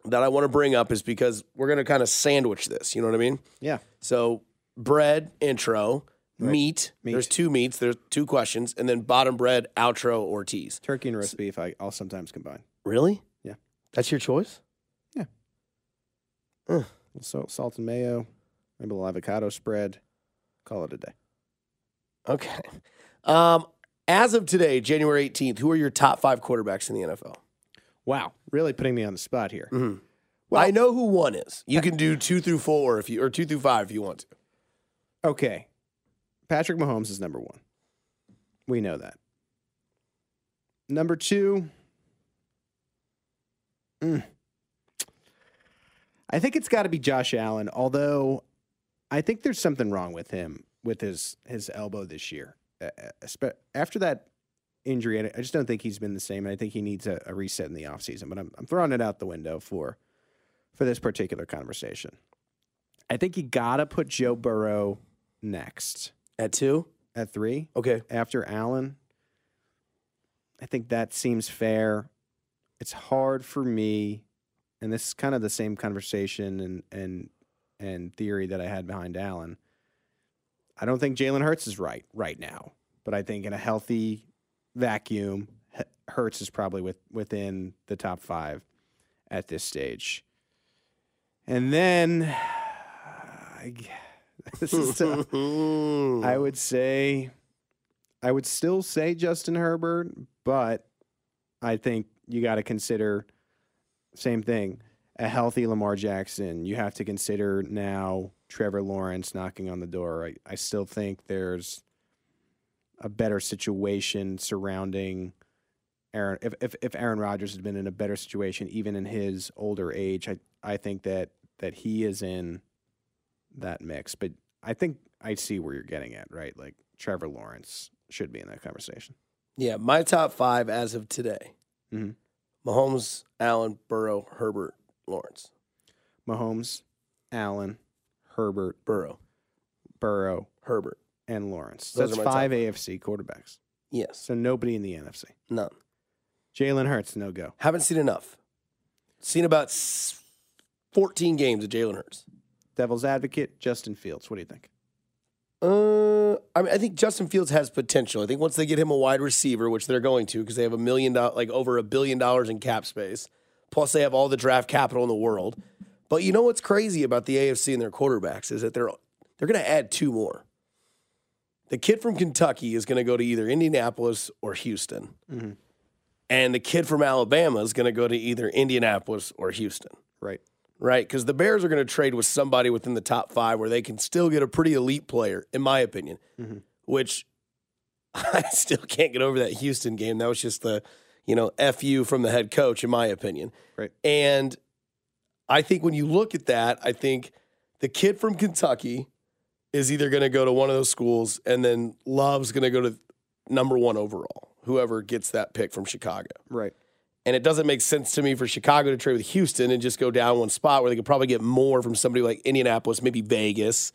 [SPEAKER 3] that I want to bring up is because we're going to kind of sandwich this. You know what I mean?
[SPEAKER 4] Yeah.
[SPEAKER 3] So, bread, intro Right. Meat. meat. There's two meats. There's two questions, and then bottom bread, outro, or tease.
[SPEAKER 4] Turkey and roast beef. I, will sometimes combine.
[SPEAKER 3] Really?
[SPEAKER 4] Yeah.
[SPEAKER 3] That's your choice.
[SPEAKER 4] Yeah. Uh. So salt and mayo, maybe a little avocado spread. Call it a day.
[SPEAKER 3] Okay. Um, as of today, January 18th, who are your top five quarterbacks in the NFL?
[SPEAKER 4] Wow, really putting me on the spot here.
[SPEAKER 3] Mm-hmm. Well, I know who one is. You can do two through four if you, or two through five if you want to.
[SPEAKER 4] Okay. Patrick Mahomes is number one. We know that. Number two, mm, I think it's got to be Josh Allen, although I think there's something wrong with him with his his elbow this year. Uh, uh, After that injury, I I just don't think he's been the same. And I think he needs a, a reset in the offseason. But I'm, I'm throwing it out the window for for this particular conversation. I think you gotta put Joe Burrow next
[SPEAKER 3] At two?
[SPEAKER 4] at three
[SPEAKER 3] Okay.
[SPEAKER 4] after Allen. I think that seems fair. It's hard for me, and this is kind of the same conversation and and and theory that I had behind Allen. I don't think Jalen Hurts is right right now, but I think in a healthy vacuum, Hurts is probably with, within the top five at this stage. And then, *sighs* *laughs* this is tough. *laughs* I would say, I would still say Justin Herbert, but I think you got to consider same thing. A healthy Lamar Jackson. You have to consider now Trevor Lawrence knocking on the door. I, I still think there's a better situation surrounding Aaron. If, if if Aaron Rodgers had been in a better situation, even in his older age, I I think that that he is in that mix. But I think I see where you're getting at, right? Like Trevor Lawrence should be in that conversation.
[SPEAKER 3] Yeah, my top five as of today
[SPEAKER 4] Mhm.
[SPEAKER 3] Mahomes, Allen, Burrow, Herbert, Lawrence.
[SPEAKER 4] Mahomes, Allen, Herbert,
[SPEAKER 3] Burrow,
[SPEAKER 4] Burrow,
[SPEAKER 3] Herbert.
[SPEAKER 4] And Lawrence.
[SPEAKER 3] Those
[SPEAKER 4] That's
[SPEAKER 3] are my top
[SPEAKER 4] five
[SPEAKER 3] five.
[SPEAKER 4] AFC quarterbacks.
[SPEAKER 3] Yes.
[SPEAKER 4] So nobody in the NFC.
[SPEAKER 3] None.
[SPEAKER 4] Jalen Hurts, no go.
[SPEAKER 3] Haven't seen enough. Seen about 14 games of Jalen Hurts.
[SPEAKER 4] Devil's advocate, Justin Fields. What do you think?
[SPEAKER 3] Uh, I mean, I think Justin Fields has potential. I think once they get him a wide receiver, which they're going to, because they have a million dollars, like over a billion dollars in cap space, plus they have all the draft capital in the world. But you know what's crazy about the AFC and their quarterbacks is that they're they're going to add two more. The kid from Kentucky is going to go to either Indianapolis or Houston, mm-hmm. and the kid from Alabama is going to go to either Indianapolis or Houston
[SPEAKER 4] Right.
[SPEAKER 3] right? Because the Bears are going to trade with somebody within the top five where they can still get a pretty elite player, in my opinion. Mm-hmm. Which *laughs* I still can't get over that Houston game. That was just the, you know, fu from the head coach, in my opinion.
[SPEAKER 4] Right.
[SPEAKER 3] And I think when you look at that, I think the kid from Kentucky is either going to go to one of those schools, and then Love's going to go to number one overall. Whoever gets that pick from Chicago.
[SPEAKER 4] Right.
[SPEAKER 3] And it doesn't make sense to me for Chicago to trade with Houston and just go down one spot where they could probably get more from somebody like Indianapolis, maybe Vegas,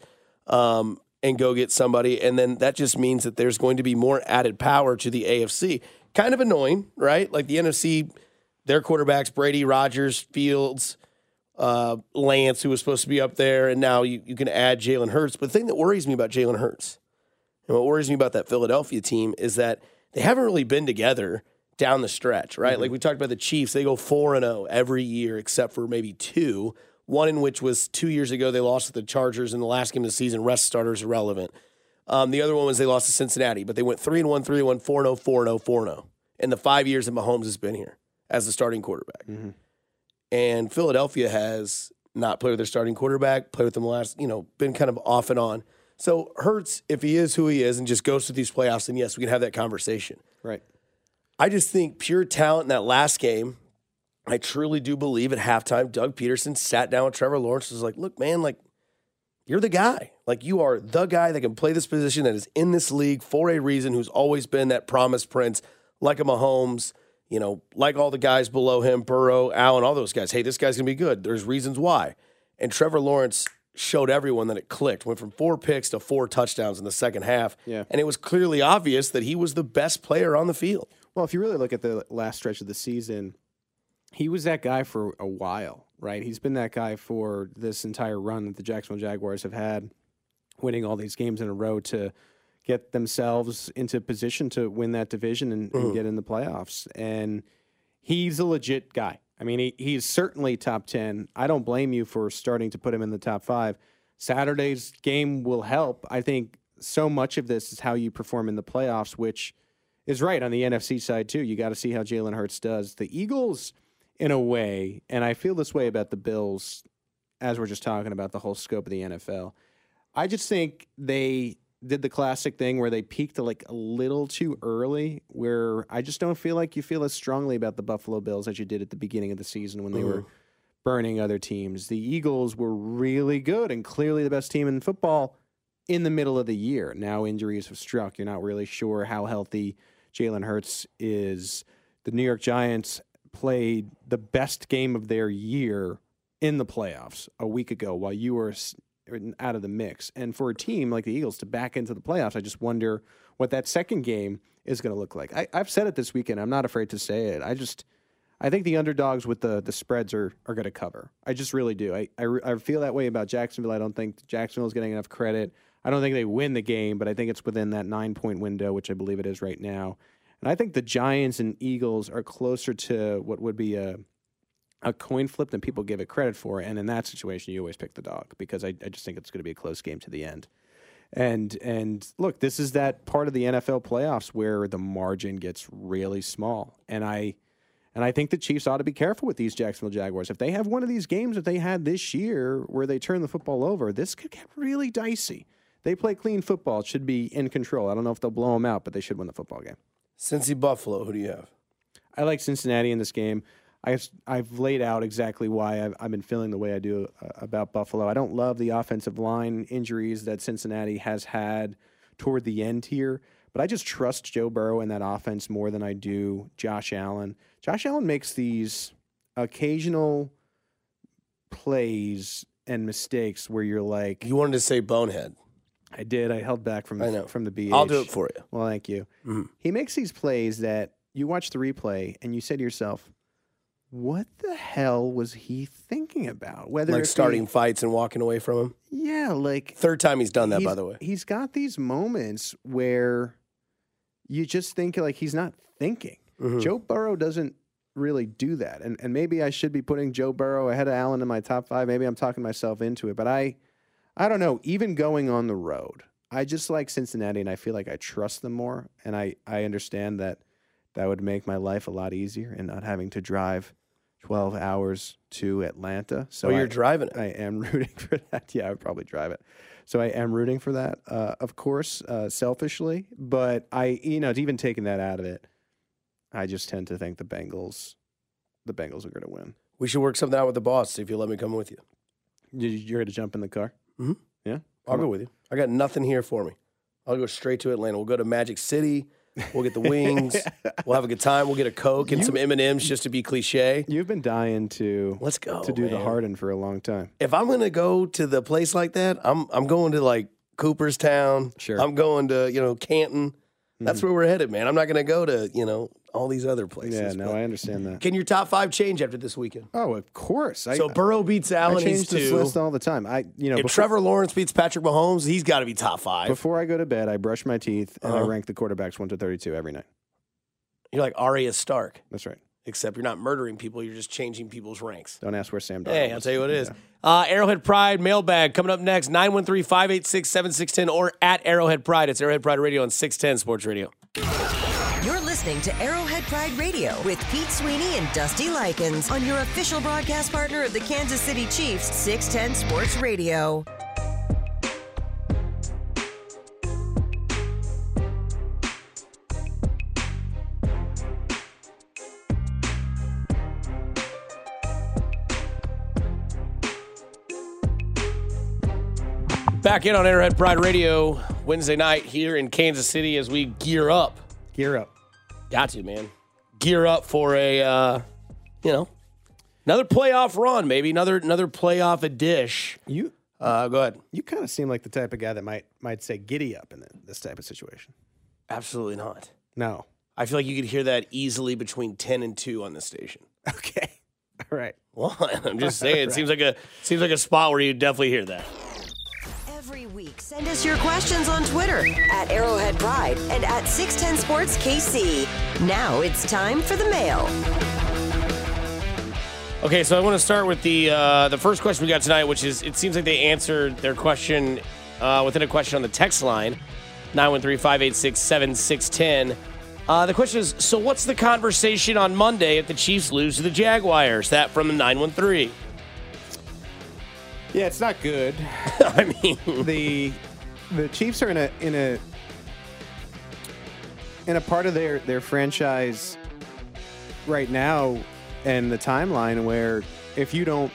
[SPEAKER 3] um, and go get somebody. And then that just means that there's going to be more added power to the AFC. Kind of annoying, right? Like the NFC, their quarterbacks, Brady, Rodgers, Fields, uh, Lance, who was supposed to be up there, and now you, you can add Jalen Hurts. But the thing that worries me about Jalen Hurts, and what worries me about that Philadelphia team, is that they haven't really been together down the stretch, right? Like we talked about the Chiefs, they go 4 and 0 every year except for maybe two, one in which was 2 years ago they lost to the Chargers in the last game of the season, rest starters irrelevant. Um, the other one was they lost to Cincinnati, but they went 3 and 1, 3 and 1, 4 and 0, 4 and 0, 4 and 0 in the 5 years that Mahomes has been here as the starting quarterback. And Philadelphia has not played with their starting quarterback, played with them last, you know, been kind of off and on. So Hurts, if he is who he is and just goes to these playoffs, then yes, we can have that conversation.
[SPEAKER 4] Right.
[SPEAKER 3] I just think pure talent in that last game. I truly do believe at halftime, Doug Pederson sat down with Trevor Lawrence and was like, look, man, like, you're the guy. Like, you are the guy that can play this position that is in this league for a reason, who's always been that promised prince, like a Mahomes, you know, like all the guys below him, Burrow, Allen, all those guys. Hey, this guy's going to be good. There's reasons why. And Trevor Lawrence showed everyone that it clicked. Went from four picks to four touchdowns in the second half.
[SPEAKER 4] Yeah.
[SPEAKER 3] And it was clearly obvious that he was the best player on the field.
[SPEAKER 4] Well, if you really look at the last stretch of the season, he was that guy for a while, right? He's been that guy for this entire run that the Jacksonville Jaguars have had, winning all these games in a row to get themselves into position to win that division and, and mm. get in the playoffs. And he's a legit guy. I mean, he, he's certainly top 10. I don't blame you for starting to put him in the top five. Saturday's game will help. I think so much of this is how you perform in the playoffs, which is right on the NFC side, too. You got to see how Jalen Hurts does. The Eagles, in a way, and I feel this way about the Bills as we're just talking about the whole scope of the NFL. I just think they did the classic thing where they peaked like a little too early, where I just don't feel like you feel as strongly about the Buffalo Bills as you did at the beginning of the season when they were mm-hmm. burning other teams. The Eagles were really good and clearly the best team in football in the middle of the year. Now injuries have struck. You're not really sure how healthy Jalen Hurts is. The New York Giants played the best game of their year in the playoffs a week ago while you were out of the mix. And for a team like the Eagles to back into the playoffs, I just wonder what that second game is going to look like. I, have said it this weekend. I'm not afraid to say it. I just, I think the underdogs with the the spreads are are going to cover. I just really do. I, I, I feel that way about Jacksonville. I don't think Jacksonville is getting enough credit. I don't think they win the game, but I think it's within that nine point window, which I believe it is right now. And I think the Giants and Eagles are closer to what would be a a coin flip than people give it credit for. And in that situation, you always pick the dog because I, I just think it's going to be a close game to the end. And and look, this is that part of the NFL playoffs where the margin gets really small. And I and I think the Chiefs ought to be careful with these Jacksonville Jaguars. If they have one of these games that they had this year where they turn the football over, this could get really dicey. They play clean football. It should be in control. I don't know if they'll blow them out, but they should win the football game.
[SPEAKER 3] Cincy Buffalo, who do you have?
[SPEAKER 4] I like Cincinnati in this game. I've, I've laid out exactly why I've, I've been feeling the way I do uh, about Buffalo. I don't love the offensive line injuries that Cincinnati has had toward the end here, but I just trust Joe Burrow in that offense more than I do Josh Allen. Josh Allen makes these occasional plays and mistakes where you're like,
[SPEAKER 3] You wanted to say bonehead.
[SPEAKER 4] I did. I held back from
[SPEAKER 3] I know.
[SPEAKER 4] from the BH.
[SPEAKER 3] I'll do it for you.
[SPEAKER 4] Well, thank you.
[SPEAKER 3] Mhm.
[SPEAKER 4] He makes these plays that you watch the replay and you say to yourself, "What the hell was he thinking about?" Whether
[SPEAKER 3] Like starting fights and walking away from him.
[SPEAKER 4] yeah, like
[SPEAKER 3] Third time he's done that,
[SPEAKER 4] he's-
[SPEAKER 3] by the way.
[SPEAKER 4] he's got these moments where you just think like he's not thinking.
[SPEAKER 3] Mhm.
[SPEAKER 4] Joe Burrow doesn't really do that, and and maybe I should be putting Joe Burrow ahead of Allen in my top five. Maybe I'm talking myself into it, but I, I don't know. Even going on the road, I just like Cincinnati, and I feel like I trust them more, and I I understand that that would make my life a lot easier and not having to drive. 12 hours to Atlanta. So
[SPEAKER 3] So you're
[SPEAKER 4] I-
[SPEAKER 3] driving it.
[SPEAKER 4] I am *laughs* rooting for that. Yeah, I would probably drive it. So I am rooting for that, uh, of course, uh, selfishly. But I, you know, even taking that out of it, I just tend to think the Bengals, the Bengals are going to win.
[SPEAKER 3] we should work something out with the boss. If you'll let me come with you.
[SPEAKER 4] You- You're going to jump in the car. Yeah,
[SPEAKER 3] I'll
[SPEAKER 4] Come
[SPEAKER 3] go
[SPEAKER 4] on.
[SPEAKER 3] with you. I got nothing here for me. I'll go straight to Atlanta. We'll go to Magic City. We'll get the wings. *laughs* we'll have a good time. We'll get a Coke and some M and M's just to be cliche.
[SPEAKER 4] You've been dying to
[SPEAKER 3] Let's go
[SPEAKER 4] to do the. Harden for a long time.
[SPEAKER 3] If I'm gonna go to the place like that, I'm I'm going to like Cooperstown.
[SPEAKER 4] Sure.
[SPEAKER 3] I'm going to you know Canton. That's where we're headed, man. I'm not gonna go to you know all these other places.
[SPEAKER 4] Yeah, no,
[SPEAKER 3] but-
[SPEAKER 4] I understand that.
[SPEAKER 3] Can your top five change after this weekend?
[SPEAKER 4] Oh, of course. I,
[SPEAKER 3] So Burrow beats
[SPEAKER 4] I
[SPEAKER 3] Allen. He's
[SPEAKER 4] change this
[SPEAKER 3] two.
[SPEAKER 4] list all the time. I, you know,
[SPEAKER 3] If
[SPEAKER 4] before,
[SPEAKER 3] Trevor Lawrence beats Patrick Mahomes, he's got to be top five.
[SPEAKER 4] before I go to bed, I brush my teeth and I
[SPEAKER 3] Uh-huh.
[SPEAKER 4] rank the quarterbacks one to thirty-two every night.
[SPEAKER 3] You're like Arya Stark,
[SPEAKER 4] That's right.
[SPEAKER 3] Except you're not murdering people. You're just changing people's ranks.
[SPEAKER 4] Don't ask where Sam. Darnold
[SPEAKER 3] Hey, I'll tell you what it is.
[SPEAKER 4] Yeah.
[SPEAKER 3] Uh, Arrowhead Pride mailbag coming up next 913 586 7610 or at Arrowhead Pride. It's Arrowhead Pride Radio on 610 Sports Radio.
[SPEAKER 1] You're listening to Arrowhead Pride Radio with Pete Sweeney and Dusty Likens on your official broadcast partner of the Kansas City Chiefs, 610 Sports Radio.
[SPEAKER 3] Back in on Arrowhead Pride Radio Wednesday night here in Kansas City as we gear up.
[SPEAKER 4] Gear up.
[SPEAKER 3] Got to, man. Gear up for a, uh, you know, another playoff run, maybe another another playoff a dish.
[SPEAKER 4] You
[SPEAKER 3] Uh, go ahead.
[SPEAKER 4] you kind of seem like the type of guy that might might say giddy up in the, this type of situation.
[SPEAKER 3] Absolutely not.
[SPEAKER 4] No.
[SPEAKER 3] I feel like you could hear that easily between 10 and 2 on the station. *laughs*
[SPEAKER 4] Okay. All right.
[SPEAKER 3] Well, I'm just *laughs* saying, it seems like a seems like a spot where you definitely hear that.
[SPEAKER 1] Every week, send us your questions on Twitter at Arrowhead Pride and at 610 Sports KC. Now it's time for the mail.
[SPEAKER 3] Okay, so I want to start with the uh, the first question we got tonight, which is it seems like they answered their question uh, within a question on the text line 913-586-7610. Uh, the question is, so what's the conversation on Monday if the Chiefs lose to the Jaguars? That from the 913.
[SPEAKER 4] Yeah, it's not good. *laughs*
[SPEAKER 3] I mean,
[SPEAKER 4] the the Chiefs are in a in a in a part of their their franchise right now and the timeline where if you don't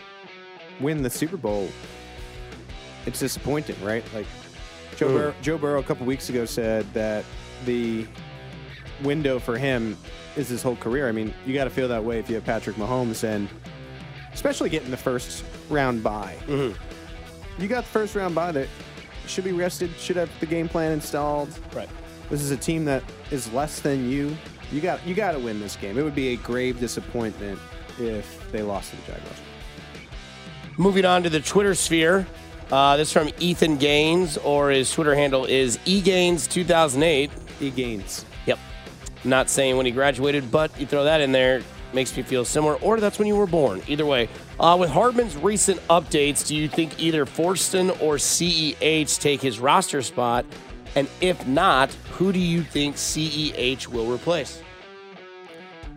[SPEAKER 4] win the Super Bowl, it's disappointing, right? Like Joe, mm. Burrow, Joe Burrow a couple weeks ago said that the window for him is his whole career. I mean, you got to feel that way if you have Patrick Mahomes and especially getting the first round bye. You got the first round bye that should be rested, should have the game plan installed.
[SPEAKER 3] Right.
[SPEAKER 4] This is a team that is less than you. You got you got to win this game. It would be a grave disappointment if they lost to the Jaguars.
[SPEAKER 3] Moving on to the Twitter sphere. Uh, this from Ethan Gaines, or his Twitter handle is egaines2008.
[SPEAKER 4] E gains.
[SPEAKER 3] Yep. Not saying when he graduated, but you throw that in there, makes me feel similar, or that's when you were born. Either way. Uh, with Hardman's recent updates, do you think either Fortson or CEH take his roster spot? And if not, who do you think CEH will replace?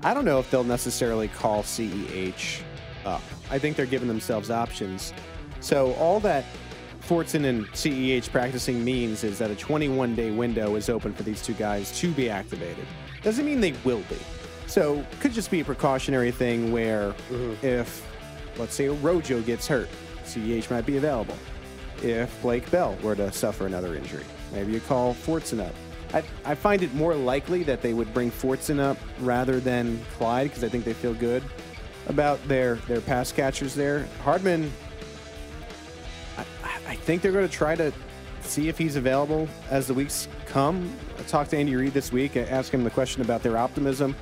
[SPEAKER 4] I don't know if they'll necessarily call CEH up. I think they're giving themselves options. So all that Fortson and CEH practicing means is that a 21 day window is open for these two guys to be activated. Doesn't mean they will be. So could just be a precautionary thing where if, let's say, Rojo gets hurt, CEH might be available. If Blake Bell were to suffer another injury, maybe you call Fortson up. I, I find it more likely that they would bring Fortson up rather than Clyde because I think they feel good about their their pass catchers there. Hardman, I, I think they're going to try to see if he's available as the weeks come. I talked to Andy Reid this week, I asked him the question about their optimism.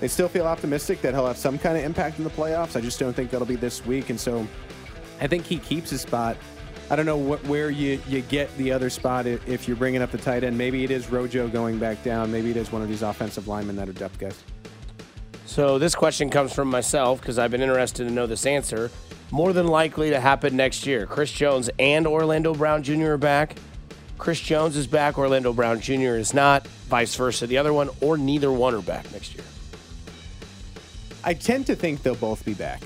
[SPEAKER 4] They still feel optimistic that he'll have some kind of impact in the playoffs. I just don't think that'll be this week, and so I think he keeps his spot. I don't know what, where you, you get the other spot if you're bringing up the tight end. Maybe it is Rojo going back down. Maybe it is one of these offensive linemen that are depth guys.
[SPEAKER 3] So this question comes from myself because I've been interested to know this answer. More than likely to happen next year. Chris Jones and Orlando Brown Jr. are back. Chris Jones is back. Orlando Brown Jr. is not. Vice versa. The other one or neither one are back next year.
[SPEAKER 4] I tend to think they'll both be back.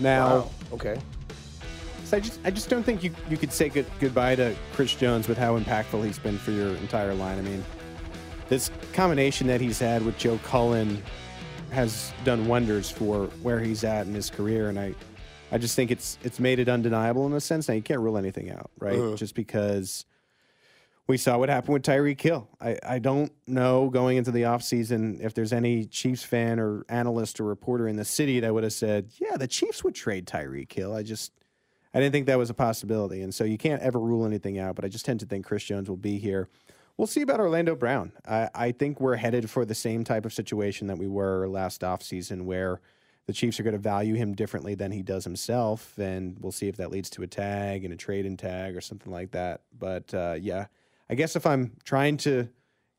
[SPEAKER 4] Now,
[SPEAKER 3] Okay.
[SPEAKER 4] so I just I just don't think you, you could say good, goodbye to Chris Jones with how impactful he's been for your entire line. I mean, this combination that he's had with Joe Cullen has done wonders for where he's at in his career, and I I just think it's it's made it undeniable in a sense. Now you can't rule anything out, right? Uh-huh. Just because we saw what happened with Tyreek Hill. I, I don't know going into the offseason if there's any Chiefs fan or analyst or reporter in the city that would have said, yeah, the Chiefs would trade Tyreek Hill. I just I didn't think that was a possibility. And so you can't ever rule anything out, but I just tend to think Chris Jones will be here. We'll see about Orlando Brown. I, I think we're headed for the same type of situation that we were last offseason where the Chiefs are going to value him differently than he does himself. And we'll see if that leads to a tag and a trade in tag or something like that. But uh, yeah, I guess if I'm trying to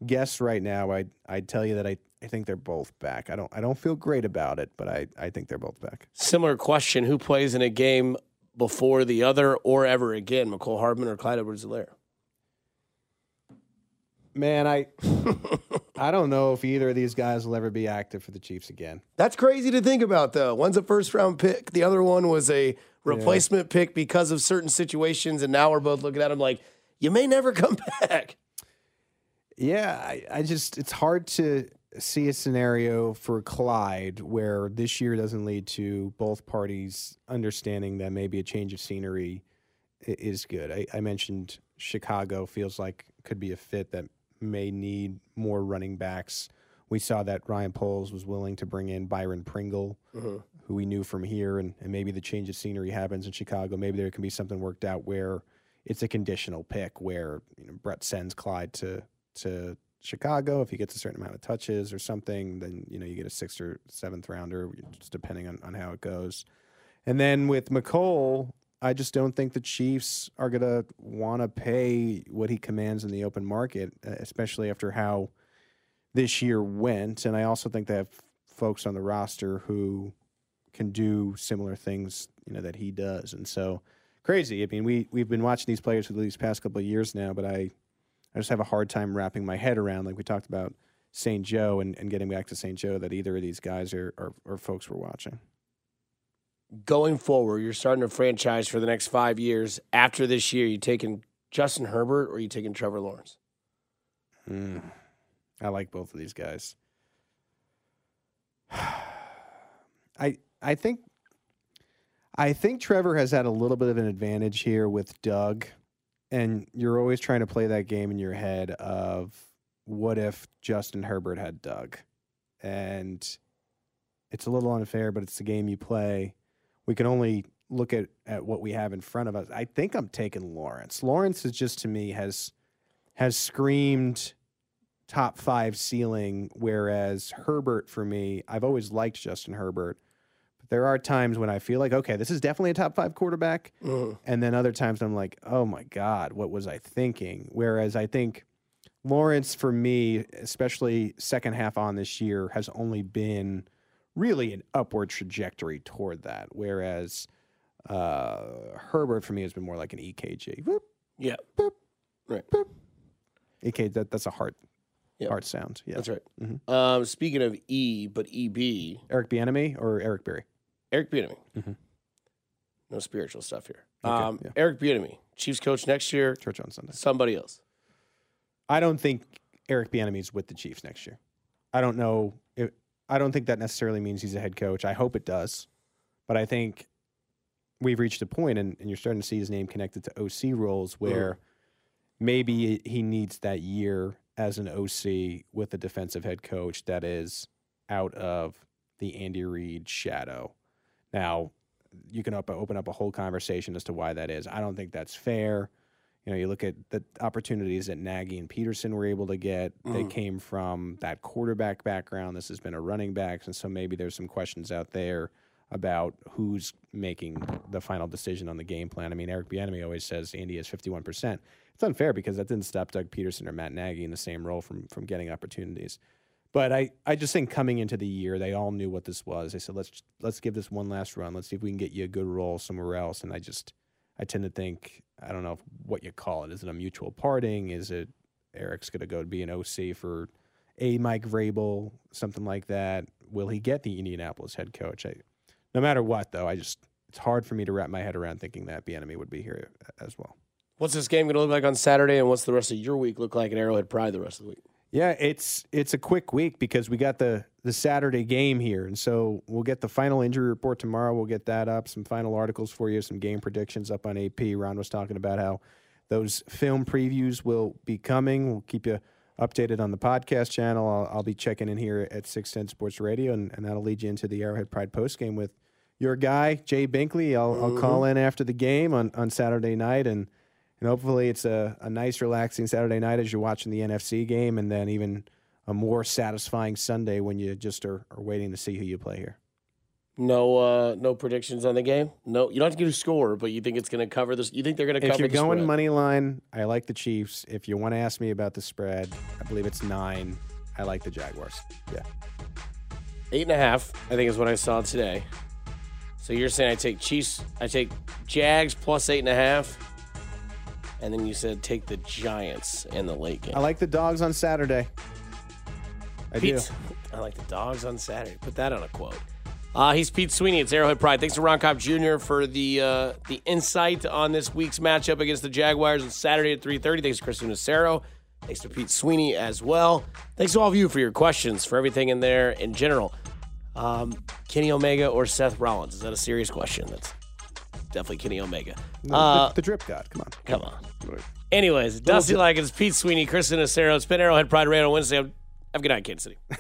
[SPEAKER 4] guess right now, I'd, I'd tell you that I, I think they're both back. I don't I don't feel great about it, but I, I think they're both back.
[SPEAKER 3] Similar question: Who plays in a game before the other or ever again? Mecole Hardman or Clyde Edwards-Helaire?
[SPEAKER 4] Man, I *laughs* I don't know if either of these guys will ever be active for the Chiefs again.
[SPEAKER 3] That's crazy to think about, though. One's a first round pick, the other one was a replacement pick because of certain situations, and now we're both looking at him like, you may never come *laughs* back.
[SPEAKER 4] Yeah, I, I just it's hard to see a scenario for Clyde where this year doesn't lead to both parties understanding that maybe a change of scenery is good. I, I mentioned Chicago feels like could be a fit that may need more running backs. We saw that Ryan Poles was willing to bring in Byron Pringle, mm-hmm. who we knew from here, and, and maybe the change of scenery happens in Chicago. Maybe there can be something worked out where it's a conditional pick where you know, Brett sends Clyde to to Chicago. If he gets a certain amount of touches or something, then you know you get a sixth or seventh rounder, just depending on, on how it goes. And then with Mecole, I just don't think the Chiefs are gonna want to pay what he commands in the open market, especially after how this year went. And I also think they have folks on the roster who can do similar things, you know, that he does. And so crazy. I mean, we we've been watching these players for these past couple of years now, but I I just have a hard time wrapping my head around, like we talked about St. Joe and, and getting back to St. Joe, that either of these guys are, are, are folks we're watching.
[SPEAKER 3] Going forward, you're starting a franchise for the next five years. After this year, you taking Justin Herbert or you taking Trevor Lawrence?
[SPEAKER 4] Mm. I like both of these guys. *sighs* I I think I think Trevor has had a little bit of an advantage here with Doug, and you're always trying to play that game in your head of what if Justin Herbert had Doug, and it's a little unfair, but it's the game you play. We can only look at at what we have in front of us. I think I'm taking Lawrence. Lawrence is just to me has has screamed top five ceiling, whereas Herbert for me, I've always liked Justin Herbert. There are times when I feel like, okay, this is definitely a top five quarterback. And then other times I'm like, oh my God, what was I thinking? Whereas I think Lawrence, for me, especially second half on this year, has only been really an upward trajectory toward that. Whereas uh, Herbert, for me, has been more like an EKG. Whoop,
[SPEAKER 3] Yeah. Right.
[SPEAKER 4] EK, that, that's a heart,
[SPEAKER 3] Yep.
[SPEAKER 4] heart sound. Yeah.
[SPEAKER 3] That's right.
[SPEAKER 4] Mhm.
[SPEAKER 3] Um, speaking of E, but EB,
[SPEAKER 4] Eric Bieniemy or Eric Berry?
[SPEAKER 3] Eric Bieniemy.
[SPEAKER 4] Mhm.
[SPEAKER 3] No spiritual stuff here.
[SPEAKER 4] Okay,
[SPEAKER 3] um,
[SPEAKER 4] yeah.
[SPEAKER 3] Eric Bieniemy, Chiefs coach next year.
[SPEAKER 4] Church on Sunday.
[SPEAKER 3] Somebody else.
[SPEAKER 4] I don't think Eric Bieniemy's with the Chiefs next year. I don't know. If, I don't think that necessarily means he's a head coach. I hope it does, but I think we've reached a point, and, and you're starting to see his name connected to OC roles where maybe he needs that year as an OC with a defensive head coach that is out of the Andy Reid shadow. Now, you can op- open up a whole conversation as to why that is. I don't think that's fair. You know, you look at the opportunities that Nagy and Pederson were able to get. They mm. came from that quarterback background. This has been a running backs, and so maybe there's some questions out there about who's making the final decision on the game plan. I mean, Eric Bieniemy always says Andy has 51%. It's unfair because that didn't stop Doug Pederson or Matt Nagy in the same role from from getting opportunities. But I, I just think coming into the year, they all knew what this was. They said, let's let's give this one last run. Let's see if we can get you a good role somewhere else. And I just I tend to think I don't know what you call it. Is it a mutual parting? Is it Eric's going to go to be an OC for a Mike Vrabel, something like that? Will he get the Indianapolis head coach? I, no matter what, though, I just it's hard for me to wrap my head around thinking that Bieniemy would be here uh, as well.
[SPEAKER 3] What's this game going to look like on Saturday, and what's the rest of your week look like at Arrowhead Pride the rest of the week?
[SPEAKER 4] Yeah, it's it's a quick week because we got the the Saturday game here, and so we'll get the final injury report tomorrow. We'll get that up, some final articles for you, some game predictions up on AP. Ron was talking about how those film previews will be coming. We'll keep you updated on the podcast channel. I'll, I'll be checking in here at Six Ten Sports Radio, and, and that'll lead you into the Arrowhead Pride post game with your guy Jay Binkley. I'll, I'll call mm-hmm. in after the game on on Saturday night and and hopefully it's a, a nice, relaxing Saturday night as you're watching the NFC game, and then even a more satisfying Sunday when you just are, are waiting to see who you play here.
[SPEAKER 3] No, uh, no predictions on the game. No, you don't have to get a score, but you think it's going to cover this. You think they're going to cover.
[SPEAKER 4] If you're
[SPEAKER 3] the
[SPEAKER 4] going
[SPEAKER 3] spread.
[SPEAKER 4] money line, I like the Chiefs. If you want to ask me about the spread, I believe it's nine. I like the Jaguars. Yeah.
[SPEAKER 3] Eight and a half, I think, is what I saw today. So you're saying I take Chiefs, I take Jags plus eight and a half, and then you said take the Giants in the late game.
[SPEAKER 4] I like the dogs on Saturday. I do.
[SPEAKER 3] I like the dogs on Saturday. Put that on a quote. Uh, he's Pete Sweeney. It's Arrowhead Pride. Thanks to Ron Kopp Jr. for the uh, the insight on this week's matchup against the Jaguars on Saturday at 3.30. Thanks to Kristen Acero. Thanks to Pete Sweeney as well. Thanks to all of you for your questions, for everything in there in general. Um, Kenny Omega or Seth Rollins? Is that a serious question? That's definitely Kenny Omega.
[SPEAKER 4] The,
[SPEAKER 3] Uh,
[SPEAKER 4] the, the drip god. Come on.
[SPEAKER 3] Come on. Anyways, Dusty Likens, Pete Sweeney, Kristen Acero. It's been Arrowhead Pride Radio on Wednesday. Have a good night, Kansas City. *laughs*